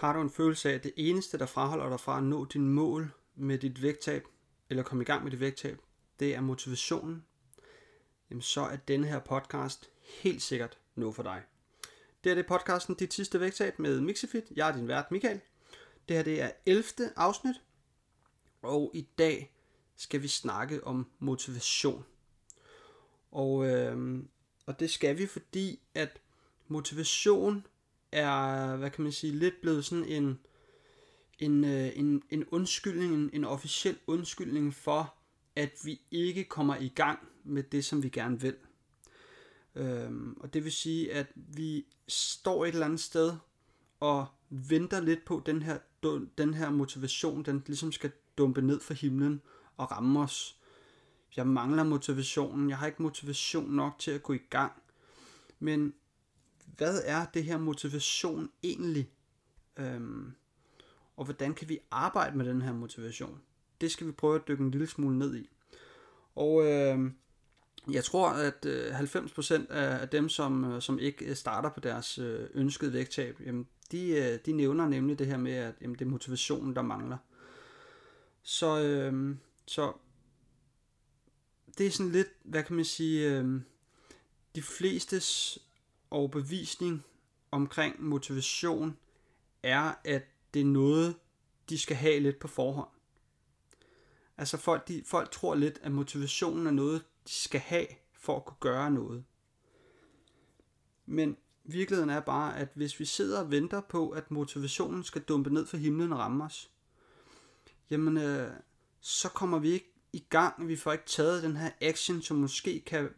Har du en følelse af, at det eneste, der fraholder dig fra at nå din mål med dit vægttab, eller komme i gang med dit vægttab, det er motivationen, jamen så er denne her podcast helt sikkert noget for dig. Det er det podcasten Dit sidste vægttab med Mixifit. Jeg er din vært Michael. Det her det er 11. afsnit, og i dag skal vi snakke om motivation. Og, øh, og det skal vi, fordi at motivation er, hvad kan man sige, lidt blevet sådan en, en, øh, en, en undskyldning, en, en officiel undskyldning for, at vi ikke kommer i gang med det, som vi gerne vil. Øhm, og det vil sige, at vi står et eller andet sted og venter lidt på den her, den her motivation, den ligesom skal dumpe ned fra himlen og ramme os. Jeg mangler motivationen, jeg har ikke motivation nok til at gå i gang. Men hvad er det her motivation egentlig? Øhm, og hvordan kan vi arbejde med den her motivation? Det skal vi prøve at dykke en lille smule ned i. Og øh, jeg tror, at øh, 90% af dem, som, øh, som ikke øh, starter på deres ønskede vægttab, jamen, de, de nævner nemlig det her med, at jamen, det er motivationen, der mangler. Så, øh, så det er sådan lidt, hvad kan man sige, øh, de flestes overbevisning omkring motivation er, at det er noget, de skal have lidt på forhånd. Altså folk, de, folk tror lidt, at motivationen er noget, de skal have for at kunne gøre noget. Men virkeligheden er bare, at hvis vi sidder og venter på, at motivationen skal dumpe ned fra himlen og ramme os, jamen øh, så kommer vi ikke i gang, vi får ikke taget den her action, som måske kan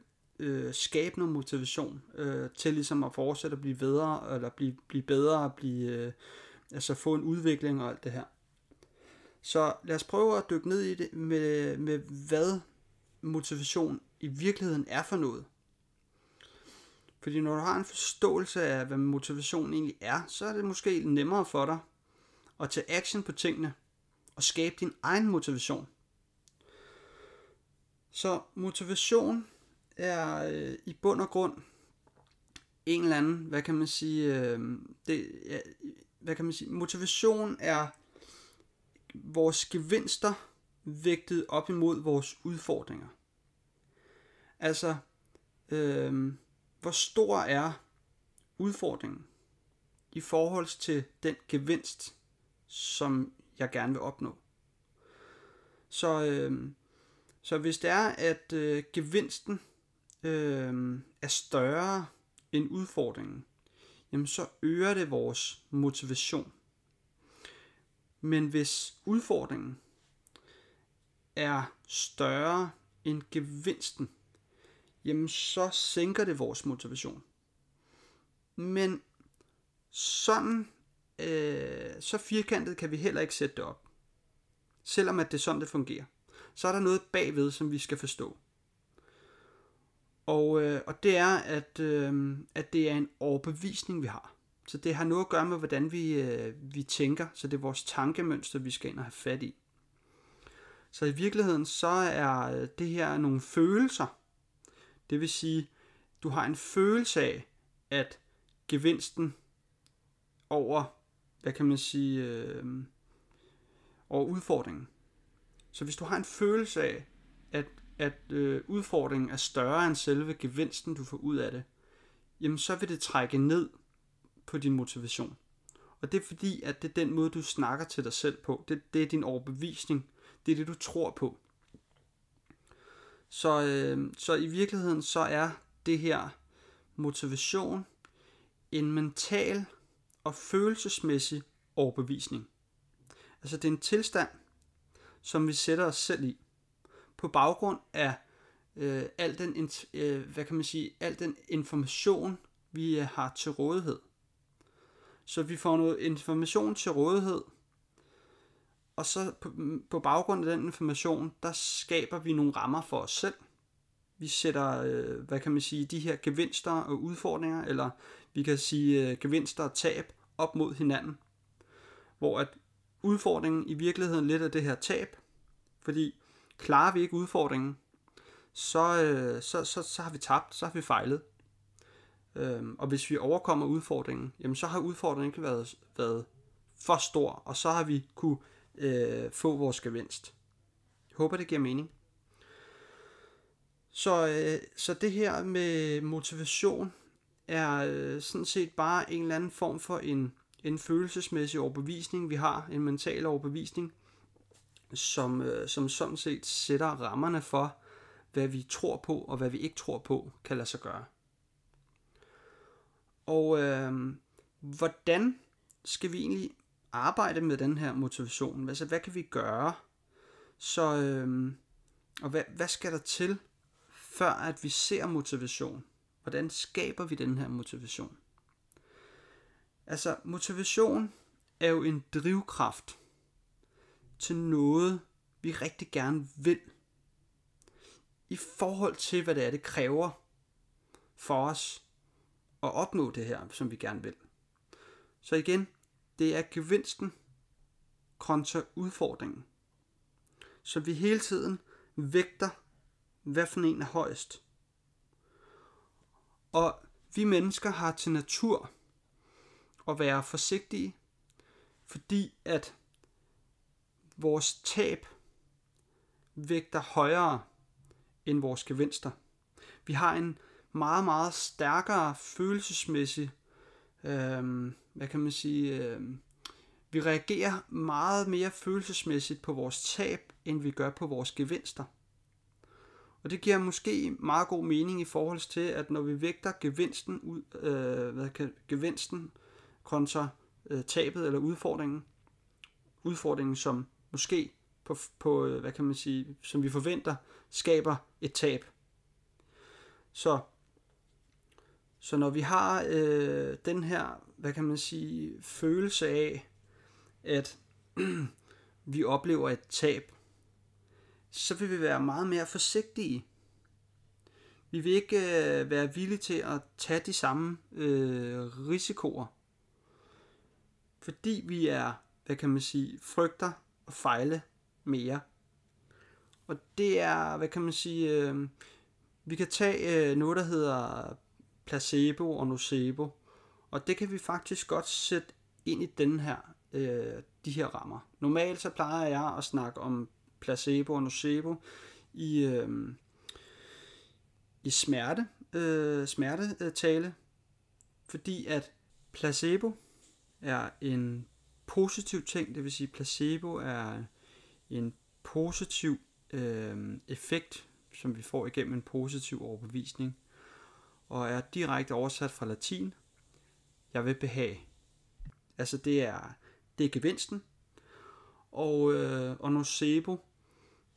øh, skabe noget motivation øh, til ligesom at fortsætte at blive bedre, eller blive, blive bedre, blive, øh, altså få en udvikling og alt det her. Så lad os prøve at dykke ned i det med, med hvad motivation i virkeligheden er for noget. Fordi når du har en forståelse af, hvad motivation egentlig er, så er det måske nemmere for dig at tage action på tingene og skabe din egen motivation. Så motivation er øh, i bund og grund en eller anden, hvad kan man sige, øh, det, ja, hvad kan man sige, motivation er vores gevinster vægtet op imod vores udfordringer. Altså, øh, hvor stor er udfordringen i forhold til den gevinst, som jeg gerne vil opnå. Så, øh, så hvis det er, at øh, gevinsten øh, er større end udfordringen, jamen så øger det vores motivation. Men hvis udfordringen er større end gevinsten, jamen så sænker det vores motivation. Men sådan, øh, så firkantet kan vi heller ikke sætte det op. Selvom at det er sådan, det fungerer. Så er der noget bagved, som vi skal forstå. Og, øh, og det er, at, øh, at det er en overbevisning, vi har. Så det har noget at gøre med, hvordan vi, øh, vi tænker. Så det er vores tankemønster, vi skal ind og have fat i. Så i virkeligheden, så er øh, det her nogle følelser. Det vil sige, du har en følelse af, at gevinsten over, hvad kan man sige, øh, over udfordringen. Så hvis du har en følelse af, at øh, udfordringen er større end selve gevinsten, du får ud af det, jamen så vil det trække ned på din motivation. Og det er fordi, at det er den måde, du snakker til dig selv på. Det, det er din overbevisning. Det er det, du tror på. Så, øh, så i virkeligheden, så er det her motivation en mental og følelsesmæssig overbevisning. Altså det er en tilstand, som vi sætter os selv i på baggrund af øh, al den, øh, hvad kan man sige, al den information, vi øh, har til rådighed. Så vi får noget information til rådighed, og så på, på baggrund af den information, der skaber vi nogle rammer for os selv. Vi sætter, øh, hvad kan man sige, de her gevinster og udfordringer, eller vi kan sige øh, gevinster og tab op mod hinanden. Hvor at udfordringen i virkeligheden lidt af det her tab, fordi Klarer vi ikke udfordringen, så, øh, så, så, så har vi tabt, så har vi fejlet. Øhm, og hvis vi overkommer udfordringen, jamen så har udfordringen ikke været, været for stor, og så har vi kunne øh, få vores gevinst. Jeg håber, det giver mening. Så, øh, så det her med motivation er øh, sådan set bare en eller anden form for en, en følelsesmæssig overbevisning, vi har, en mental overbevisning, som, øh, som sådan set sætter rammerne for, hvad vi tror på og hvad vi ikke tror på kan lade sig gøre. Og øh, hvordan skal vi egentlig arbejde med den her motivation? Altså, hvad kan vi gøre? Så, øh, og hvad, hvad skal der til, før at vi ser motivation? Hvordan skaber vi den her motivation? Altså, motivation er jo en drivkraft til noget, vi rigtig gerne vil. I forhold til, hvad det er, det kræver for os at opnå det her, som vi gerne vil. Så igen, det er gevinsten kontra udfordringen. Så vi hele tiden vægter, hvad for en er højst. Og vi mennesker har til natur at være forsigtige, fordi at vores tab vægter højere end vores gevinster. Vi har en meget, meget stærkere følelsesmæssig, øh, hvad kan man sige, øh, vi reagerer meget mere følelsesmæssigt på vores tab, end vi gør på vores gevinster. Og det giver måske meget god mening i forhold til, at når vi vægter gevinsten, ud, øh, hvad kan, gevinsten kontra øh, tabet eller udfordringen, udfordringen som måske på, på, øh, hvad kan man sige, som vi forventer, skaber et tab. Så, så når vi har øh, den her, hvad kan man sige, følelse af, at vi oplever et tab, så vil vi være meget mere forsigtige. Vi vil ikke øh, være villige til at tage de samme øh, risikoer, fordi vi er, hvad kan man sige, frygter fejle mere. Og det er, hvad kan man sige, øh, vi kan tage øh, noget, der hedder placebo og nocebo, og det kan vi faktisk godt sætte ind i den her, øh, de her rammer. Normalt så plejer jeg at snakke om placebo og nocebo i, øh, i smerte, øh, smertetale, fordi at placebo er en positiv ting, det vil sige placebo er en positiv øh, effekt, som vi får igennem en positiv overbevisning, og er direkte oversat fra latin, jeg vil behage. Altså det er, det er gevinsten, og, øh, og nocebo,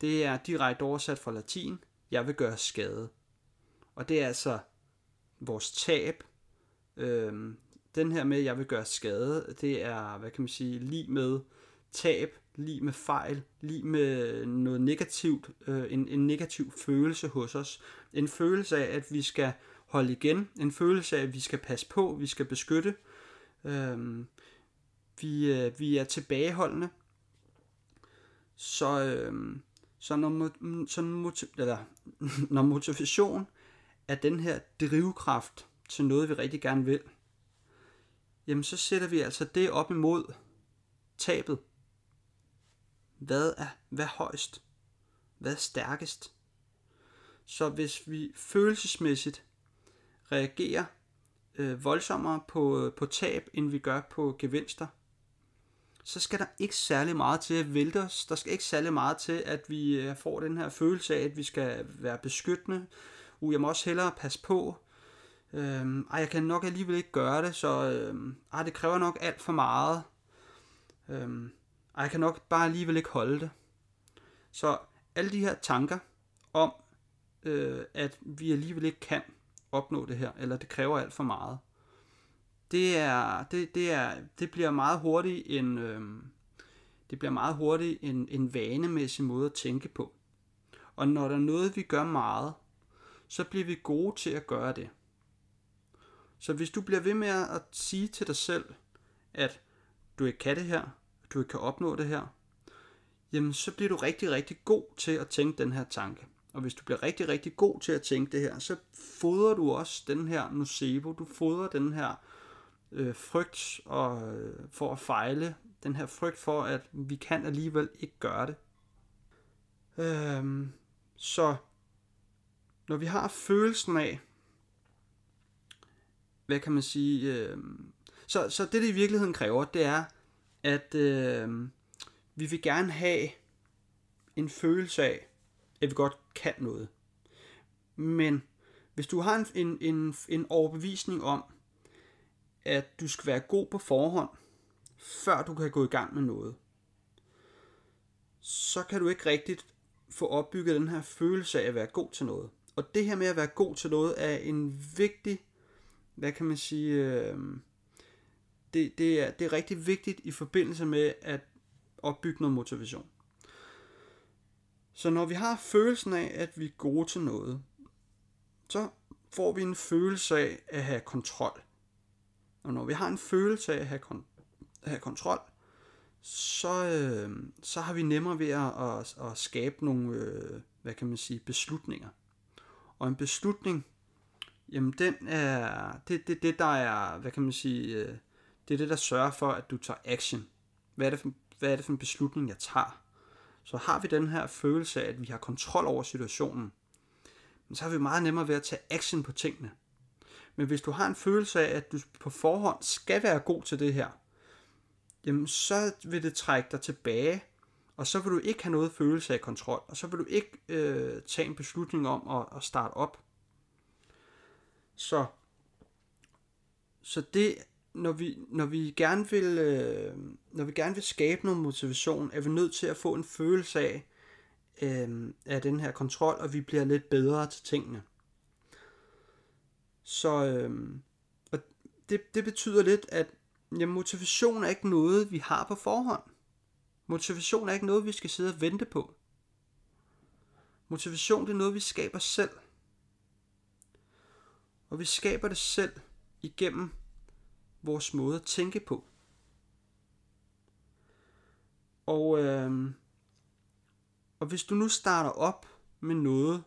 det er direkte oversat fra latin, jeg vil gøre skade. Og det er altså vores tab. Øhm, den her med, jeg vil gøre skade, det er, hvad kan man sige, lige med tab, lige med fejl, lige med noget negativt, øh, en, en negativ følelse hos os. En følelse af, at vi skal holde igen. En følelse af, at vi skal passe på, vi skal beskytte. Øh, vi, øh, vi er tilbageholdende. Så, øh, så når, så motiv, eller, når motivation er den her drivkraft til noget, vi rigtig gerne vil, jamen så sætter vi altså det op imod tabet. Hvad er, hvad højst? Hvad er stærkest? Så hvis vi følelsesmæssigt reagerer øh, voldsommere på, øh, på tab, end vi gør på gevinster, så skal der ikke særlig meget til at vælte os. Der skal ikke særlig meget til, at vi øh, får den her følelse af, at vi skal være beskyttende. Uh, jeg må også hellere passe på. Øhm, ej, jeg kan nok alligevel ikke gøre det, så øhm, ej, det kræver nok alt for meget. Øhm, ej, jeg kan nok bare alligevel ikke holde det. Så alle de her tanker om, øh, at vi alligevel ikke kan opnå det her, eller det kræver alt for meget, det er, det, det er, det bliver meget hurtigt en, øh, det bliver meget hurtigt en, en vanemæssig måde at tænke på. Og når der er noget, vi gør meget, så bliver vi gode til at gøre det. Så hvis du bliver ved med at sige til dig selv, at du ikke kan det her, at du ikke kan opnå det her, jamen så bliver du rigtig, rigtig god til at tænke den her tanke. Og hvis du bliver rigtig, rigtig god til at tænke det her, så fodrer du også den her nocebo, du fodrer den her øh, frygt og, øh, for at fejle, Den her frygt for, at vi kan alligevel ikke gøre det. Øhm, så når vi har følelsen af, hvad kan man sige, øh, så, så det det i virkeligheden kræver, det er, at øh, vi vil gerne have en følelse af, at vi godt kan noget. Men hvis du har en, en, en, en overbevisning om, at du skal være god på forhånd, før du kan gå i gang med noget, så kan du ikke rigtigt få opbygget den her følelse af at være god til noget. Og det her med at være god til noget er en vigtig, hvad kan man sige, øh, det, det, er, det er rigtig vigtigt i forbindelse med at opbygge noget motivation. Så når vi har følelsen af, at vi er gode til noget, så får vi en følelse af at have kontrol. Og når vi har en følelse af at have, kon- at have kontrol, så, øh, så har vi nemmere ved at, at, at skabe nogle, øh, hvad kan man sige, beslutninger. Og en beslutning, jamen den er, det, det, det der er, hvad kan man sige, øh, det er det, der sørger for, at du tager action. Hvad er det for, hvad er det for en beslutning, jeg tager? Så har vi den her følelse af, at vi har kontrol over situationen, men så har vi meget nemmere ved at tage action på tingene. Men hvis du har en følelse af, at du på forhånd skal være god til det her, jamen så vil det trække dig tilbage, og så vil du ikke have noget følelse af kontrol, og så vil du ikke øh, tage en beslutning om at, at starte op. Så, så det, når vi, når vi gerne vil, øh, når vi gerne vil skabe noget motivation, er vi nødt til at få en følelse af, øh, af den her kontrol, og vi bliver lidt bedre til tingene. Så øh, og det, det betyder lidt, at jamen, motivation er ikke noget, vi har på forhånd. Motivation er ikke noget, vi skal sidde og vente på. Motivation det er noget, vi skaber selv. Og vi skaber det selv igennem vores måde at tænke på. Og, øh, og hvis du nu starter op med noget,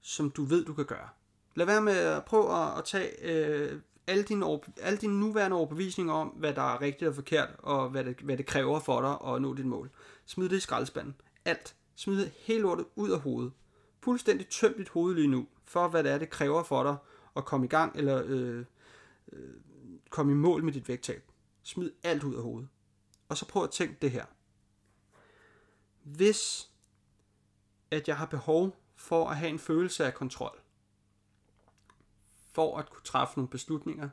som du ved, du kan gøre. Lad være med at prøve at, at tage øh, alle, dine, alle dine nuværende overbevisninger om, hvad der er rigtigt og forkert, og hvad det, hvad det kræver for dig at nå dit mål. Smid det i skraldespanden. Alt. Smid det hele lortet ud af hovedet. Fuldstændig tøm dit hoved lige nu, for hvad det er, det kræver for dig at komme i gang, eller øh, øh, komme i mål med dit vægttab. Smid alt ud af hovedet. Og så prøv at tænke det her. Hvis at jeg har behov for at have en følelse af kontrol, for at kunne træffe nogle beslutninger,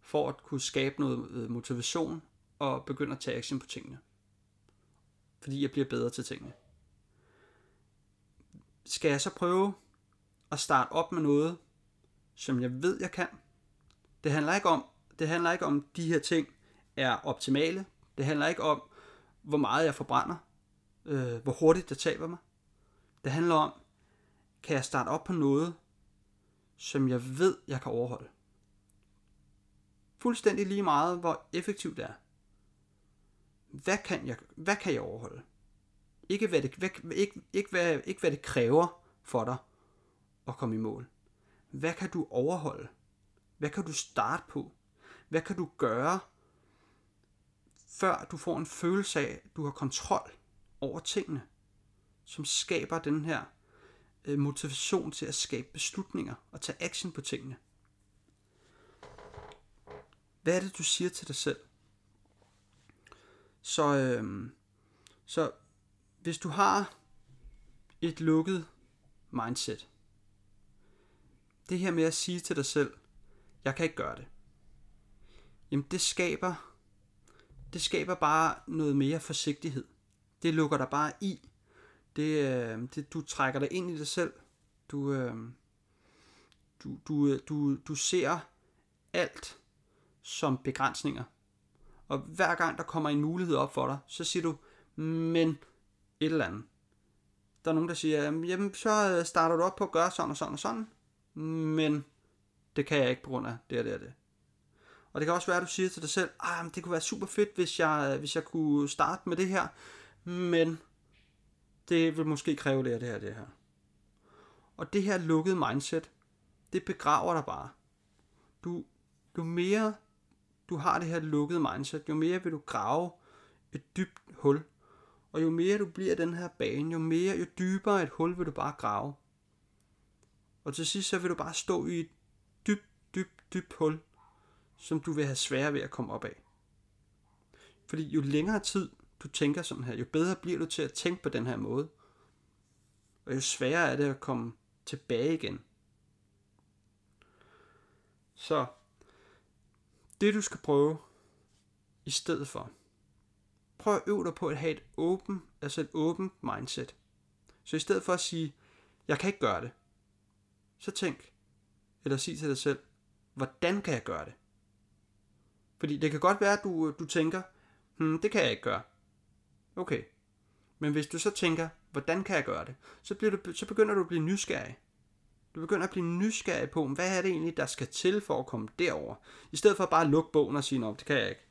for at kunne skabe noget øh, motivation og begynde at tage action på tingene. Fordi jeg bliver bedre til tingene. Skal jeg så prøve at starte op med noget, som jeg ved, jeg kan? Det handler ikke om, det handler ikke om, de her ting er optimale. Det handler ikke om, hvor meget jeg forbrænder. Øh, hvor hurtigt jeg taber mig. Det handler om, kan jeg starte op på noget, som jeg ved, jeg kan overholde. Fuldstændig lige meget, hvor effektivt det er. Hvad kan jeg, hvad kan jeg overholde? Ikke hvad, det, hvad, ikke, ikke, hvad, ikke hvad det kræver for dig at komme i mål. Hvad kan du overholde? Hvad kan du starte på? Hvad kan du gøre, før du får en følelse af, at du har kontrol over tingene, som skaber den her øh, motivation til at skabe beslutninger og tage action på tingene. Hvad er det, du siger til dig selv? Så, øhm, så hvis du har et lukket mindset, det her med at sige til dig selv, jeg kan ikke gøre det, jamen det skaber, det skaber bare noget mere forsigtighed. Det lukker dig bare i, det, øh, det, du trækker dig ind i dig selv. Du, øh, du, du, øh, du, du ser alt som begrænsninger. Og hver gang der kommer en mulighed op for dig, så siger du, men et eller andet. Der er nogen, der siger, jamen så starter du op på at gøre sådan og sådan og sådan, men det kan jeg ikke på grund af det og det og det. Og det kan også være, at du siger til dig selv, ah, det kunne være super fedt, hvis jeg, hvis jeg kunne starte med det her, men det vil måske kræve det her, det her, det her. Og det her lukkede mindset, det begraver dig bare. Du, jo mere du har det her lukkede mindset, jo mere vil du grave et dybt hul. Og jo mere du bliver den her bane, jo mere, jo dybere et hul vil du bare grave. Og til sidst så vil du bare stå i et dybt, dybt, dybt hul, som du vil have svære ved at komme op af. Fordi jo længere tid du tænker sådan her, jo bedre bliver du til at tænke på den her måde. Og jo sværere er det at komme tilbage igen. Så det du skal prøve i stedet for, prøv at øve dig på at have et åbent, altså et åbent mindset. Så i stedet for at sige, jeg kan ikke gøre det, så tænk, eller sig til dig selv, hvordan kan jeg gøre det? Fordi det kan godt være, at du, øh, du tænker, hmm, det kan jeg ikke gøre. Okay. Men hvis du så tænker, hvordan kan jeg gøre det? Så, bliver du, så begynder du at blive nysgerrig. Du begynder at blive nysgerrig på, hvad er det egentlig, der skal til for at komme derover. I stedet for bare at lukke bogen og sige, det kan jeg ikke.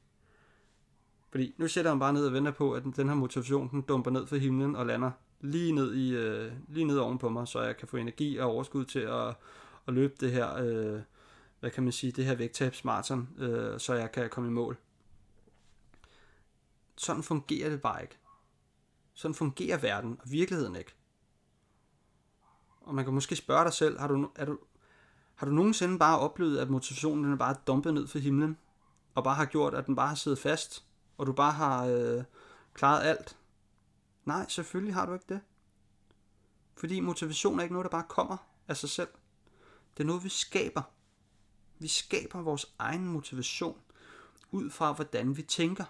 Fordi nu sætter han bare ned og venter på, at den her motivation, den dumper ned fra himlen og lander lige ned, i, øh, lige ned oven på mig, så jeg kan få energi og overskud til at, at løbe det her, øh, hvad kan man sige, det her vægttabsmarathon, øh, så jeg kan komme i mål. Sådan fungerer det bare ikke. Sådan fungerer verden og virkeligheden ikke. Og man kan måske spørge dig selv, har du, er du, har du nogensinde bare oplevet, at motivationen den er bare dumpet ned fra himlen, og bare har gjort, at den bare har siddet fast, og du bare har øh, klaret alt? Nej, selvfølgelig har du ikke det. Fordi motivation er ikke noget, der bare kommer af sig selv. Det er noget, vi skaber. Vi skaber vores egen motivation ud fra, hvordan vi tænker.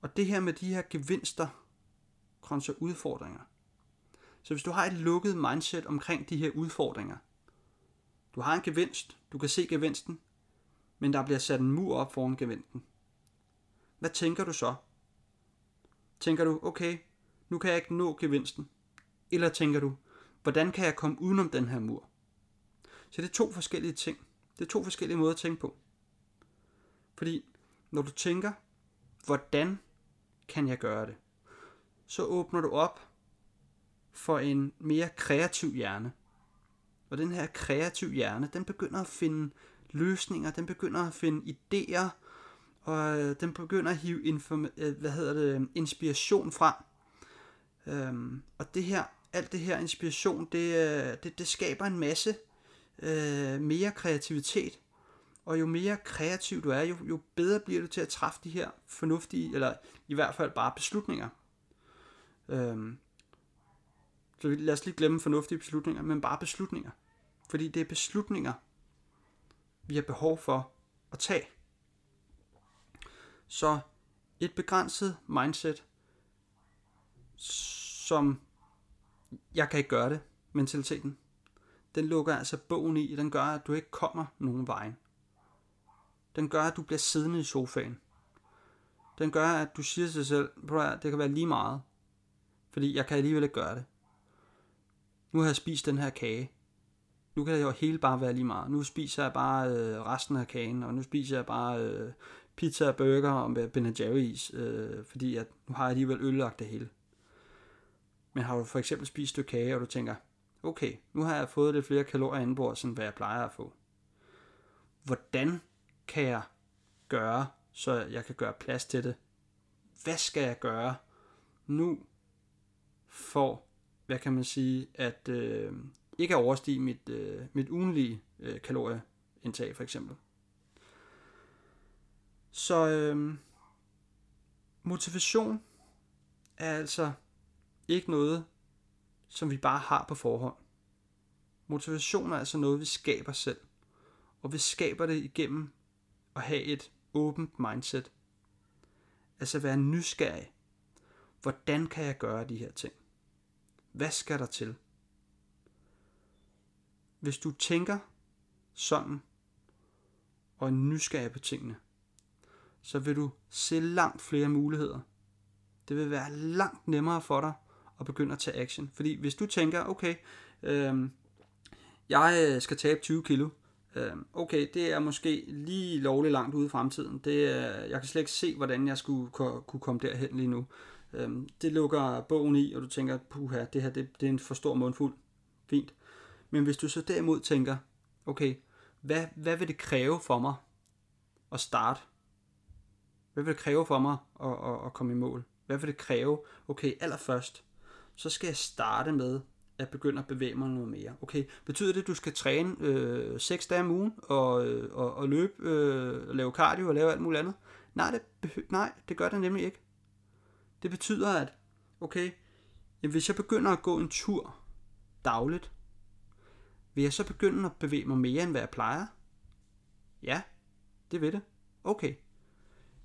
Og det her med de her gevinster kontra udfordringer. Så hvis du har et lukket mindset omkring de her udfordringer, du har en gevinst, du kan se gevinsten, men der bliver sat en mur op foran gevinsten. Hvad tænker du så? Tænker du, okay, nu kan jeg ikke nå gevinsten? Eller tænker du, hvordan kan jeg komme udenom den her mur? Så det er to forskellige ting. Det er to forskellige måder at tænke på. Fordi når du tænker, hvordan kan jeg gøre det? Så åbner du op for en mere kreativ hjerne. Og den her kreativ hjerne, den begynder at finde løsninger, den begynder at finde idéer, og øh, den begynder at hive inform- øh, hvad hedder det, inspiration frem. Øhm, og det her, alt det her inspiration, det, øh, det, det skaber en masse øh, mere kreativitet. Og jo mere kreativ du er, jo, jo bedre bliver du til at træffe de her fornuftige, eller i hvert fald bare beslutninger. Øhm, så lad os lige glemme fornuftige beslutninger, men bare beslutninger. Fordi det er beslutninger, vi har behov for at tage. Så et begrænset mindset, som jeg kan ikke gøre det, mentaliteten, den lukker altså bogen i, den gør, at du ikke kommer nogen vej. Den gør, at du bliver siddende i sofaen. Den gør, at du siger til dig selv, at det kan være lige meget, fordi jeg kan alligevel ikke gøre det. Nu har jeg spist den her kage. Nu kan det jo hele bare være lige meget. Nu spiser jeg bare øh, resten af kagen, og nu spiser jeg bare øh, pizza og burger og Ben Jerry's, øh, fordi at nu har jeg alligevel ødelagt det hele. Men har du for eksempel spist et stykke kage, og du tænker, okay, nu har jeg fået lidt flere kalorier indenbords, end hvad jeg plejer at få. Hvordan kan jeg gøre, så jeg kan gøre plads til det? Hvad skal jeg gøre nu for, hvad kan man sige, at øh, ikke at overstige mit, øh, mit ugenlige øh, kalorieindtag for eksempel? Så øh, motivation er altså ikke noget, som vi bare har på forhånd. Motivation er altså noget, vi skaber selv. Og vi skaber det igennem at have et åbent mindset. Altså være nysgerrig. Hvordan kan jeg gøre de her ting? Hvad skal der til? Hvis du tænker sådan, og er nysgerrig på tingene, så vil du se langt flere muligheder. Det vil være langt nemmere for dig at begynde at tage action. Fordi hvis du tænker, okay, øh, jeg skal tabe 20 kilo, øh, okay, det er måske lige lovligt langt ude i fremtiden. Det jeg kan slet ikke se, hvordan jeg skulle kunne komme derhen lige nu. Øh, det lukker bogen i, og du tænker, puha, det her det, det er en for stor mundfuld. Fint. Men hvis du så derimod tænker, okay, hvad, hvad vil det kræve for mig at starte? Hvad vil det kræve for mig at, at, at komme i mål? Hvad vil det kræve? Okay, allerførst, så skal jeg starte med at begynde at bevæge mig noget mere. Okay, betyder det, at du skal træne øh, 6 dage om ugen og, øh, og, og løbe, øh, lave cardio og lave alt muligt andet? Nej det, nej, det gør det nemlig ikke. Det betyder, at okay, jamen hvis jeg begynder at gå en tur dagligt, vil jeg så begynde at bevæge mig mere, end hvad jeg plejer? Ja, det vil det. Okay.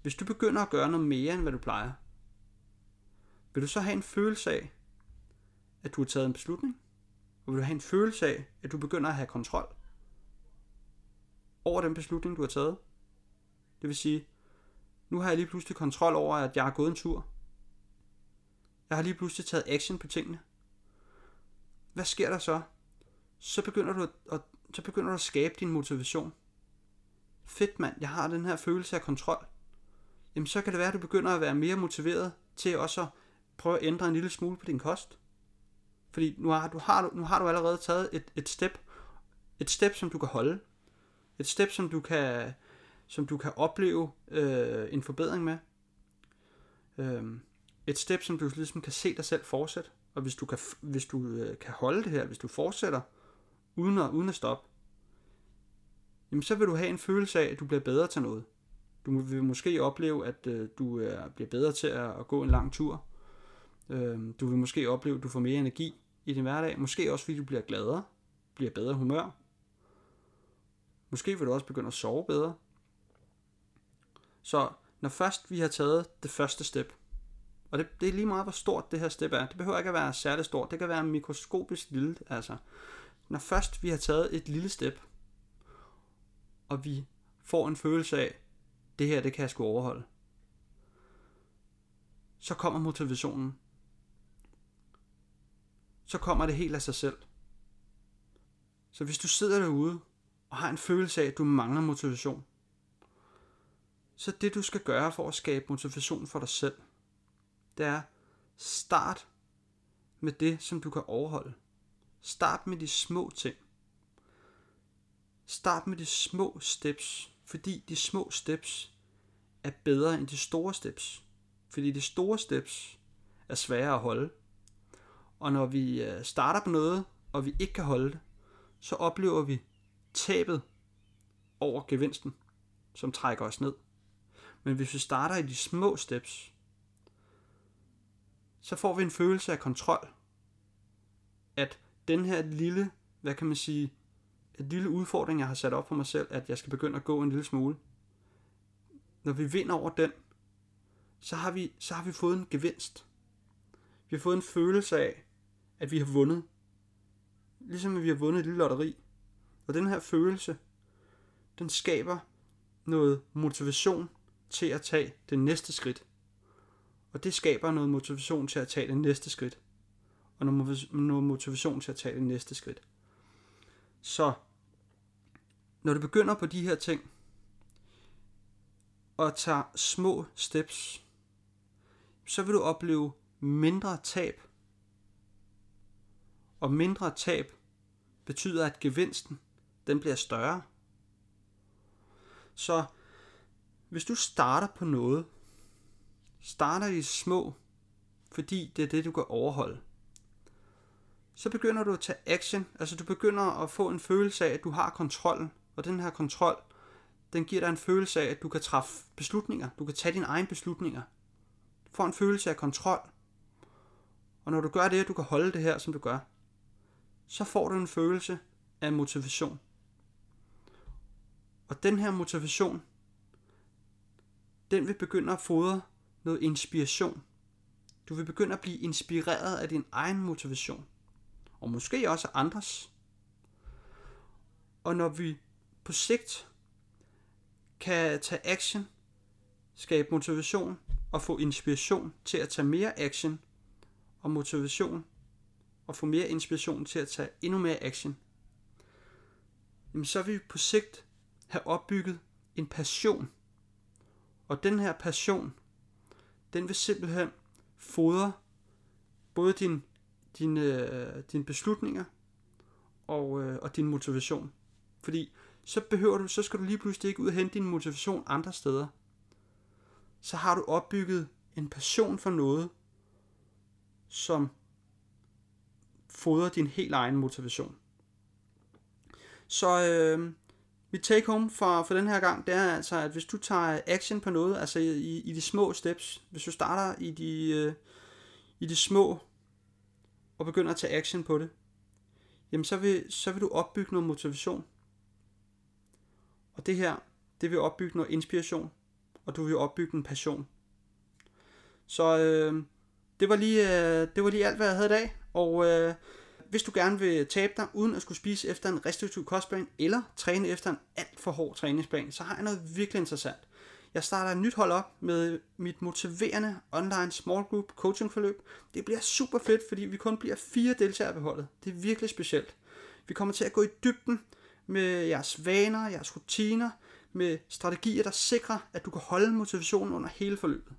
Hvis du begynder at gøre noget mere, end hvad du plejer, vil du så have en følelse af, at du har taget en beslutning? Og vil du have en følelse af, at du begynder at have kontrol over den beslutning, du har taget? Det vil sige, nu har jeg lige pludselig kontrol over, at jeg har gået en tur. Jeg har lige pludselig taget action på tingene. Hvad sker der så? Så begynder du at, at, så begynder du at skabe din motivation. Fedt mand, jeg har den her følelse af kontrol. Jamen så kan det være, at du begynder at være mere motiveret til også at prøve at ændre en lille smule på din kost. Fordi nu har du, har, nu har du allerede taget et, et step, et step, som du kan holde. Et step, som du kan, som du kan opleve øh, en forbedring med. Øh, et step, som du ligesom kan se dig selv fortsætte. Og hvis du kan, hvis du øh, kan holde det her, hvis du fortsætter, uden at, uden at stoppe, jamen så vil du have en følelse af, at du bliver bedre til noget. Du vil måske opleve, at øh, du er, bliver bedre til at, at gå en lang tur. Øh, du vil måske opleve, at du får mere energi i din hverdag. Måske også, fordi du bliver gladere, bliver bedre humør. Måske vil du også begynde at sove bedre. Så når først vi har taget det første step, og det, det er lige meget, hvor stort det her step er. Det behøver ikke at være særligt stort. Det kan være mikroskopisk lille. Altså, når først vi har taget et lille step, og vi får en følelse af, det her, det kan jeg sgu overholde, så kommer motivationen. Så kommer det helt af sig selv. Så hvis du sidder derude og har en følelse af, at du mangler motivation, så det du skal gøre for at skabe motivation for dig selv, det er start med det, som du kan overholde. Start med de små ting. Start med de små steps, fordi de små steps er bedre end de store steps. Fordi de store steps er svære at holde. Og når vi øh, starter på noget, og vi ikke kan holde det, så oplever vi tabet over gevinsten, som trækker os ned. Men hvis vi starter i de små steps, så får vi en følelse af kontrol. At den her lille, hvad kan man sige, en lille udfordring, jeg har sat op for mig selv, at jeg skal begynde at gå en lille smule. Når vi vinder over den, så har vi, så har vi fået en gevinst. Vi har fået en følelse af, at vi har vundet. Ligesom at vi har vundet et lille lotteri. Og den her følelse, den skaber noget motivation til at tage det næste skridt. Og det skaber noget motivation til at tage det næste skridt. Og noget motivation til at tage det næste skridt. Så når du begynder på de her ting, og tager små steps, så vil du opleve mindre tab. Og mindre tab betyder, at gevinsten den bliver større. Så hvis du starter på noget, starter i små, fordi det er det, du kan overholde. Så begynder du at tage action, altså du begynder at få en følelse af, at du har kontrollen, og den her kontrol, den giver dig en følelse af, at du kan træffe beslutninger, du kan tage dine egne beslutninger. Du får en følelse af kontrol, og når du gør det, at du kan holde det her, som du gør, så får du en følelse af motivation. Og den her motivation, den vil begynde at fodre noget inspiration. Du vil begynde at blive inspireret af din egen motivation. Og måske også andres. Og når vi på sigt kan tage action, skabe motivation og få inspiration til at tage mere action og motivation og få mere inspiration til at tage endnu mere action, jamen så vil vi på sigt have opbygget en passion. Og den her passion den vil simpelthen fodre både din, dine, øh, dine beslutninger og, øh, og din motivation. Fordi så behøver du, så skal du lige pludselig ikke ud og hente din motivation andre steder. Så har du opbygget en passion for noget, som fodrer din helt egen motivation. Så øh, mit take home for, for den her gang, det er altså, at hvis du tager action på noget, altså i, i de små steps, hvis du starter i de, øh, i de små, og begynder at tage action på det, jamen så vil, så vil du opbygge noget motivation. Og det her, det vil opbygge noget inspiration, og du vil opbygge en passion. Så øh, det, var lige, øh, det var lige alt, hvad jeg havde i dag, og øh, hvis du gerne vil tabe dig, uden at skulle spise efter en restriktiv kostplan, eller træne efter en alt for hård træningsplan, så har jeg noget virkelig interessant. Jeg starter et nyt hold op med mit motiverende online small group coaching forløb. Det bliver super fedt, fordi vi kun bliver fire deltagere på holdet. Det er virkelig specielt. Vi kommer til at gå i dybden med jeres vaner, jeres rutiner, med strategier, der sikrer, at du kan holde motivationen under hele forløbet.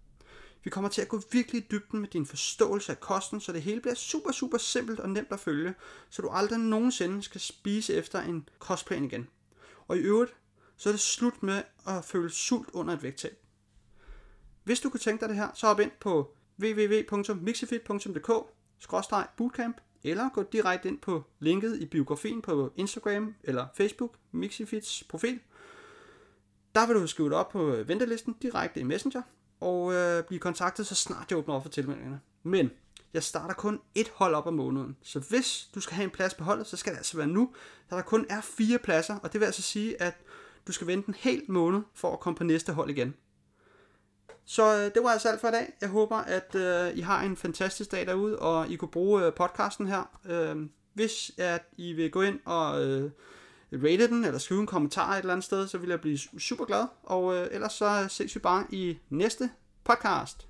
Vi kommer til at gå virkelig i dybden med din forståelse af kosten, så det hele bliver super, super simpelt og nemt at følge, så du aldrig nogensinde skal spise efter en kostplan igen. Og i øvrigt, så er det slut med at føle sult under et vægttab. Hvis du kunne tænke dig det her, så hop ind på www.mixifit.dk-bootcamp eller gå direkte ind på linket i biografien på Instagram eller Facebook, Mixifits profil. Der vil du skrive dig op på øh, ventelisten direkte i Messenger, og øh, blive kontaktet så snart jeg åbner op for tilmeldingerne. Men jeg starter kun et hold op om måneden, så hvis du skal have en plads på holdet, så skal det altså være nu, da der kun er fire pladser, og det vil altså sige, at du skal vente en hel måned for at komme på næste hold igen. Så øh, det var altså alt for i dag. Jeg håber, at øh, I har en fantastisk dag derude, og I kunne bruge øh, podcasten her. Øh, hvis at I vil gå ind og øh, rate den, eller skrive en kommentar et eller andet sted, så vil jeg blive super glad. Og øh, ellers så øh, ses vi bare i næste podcast.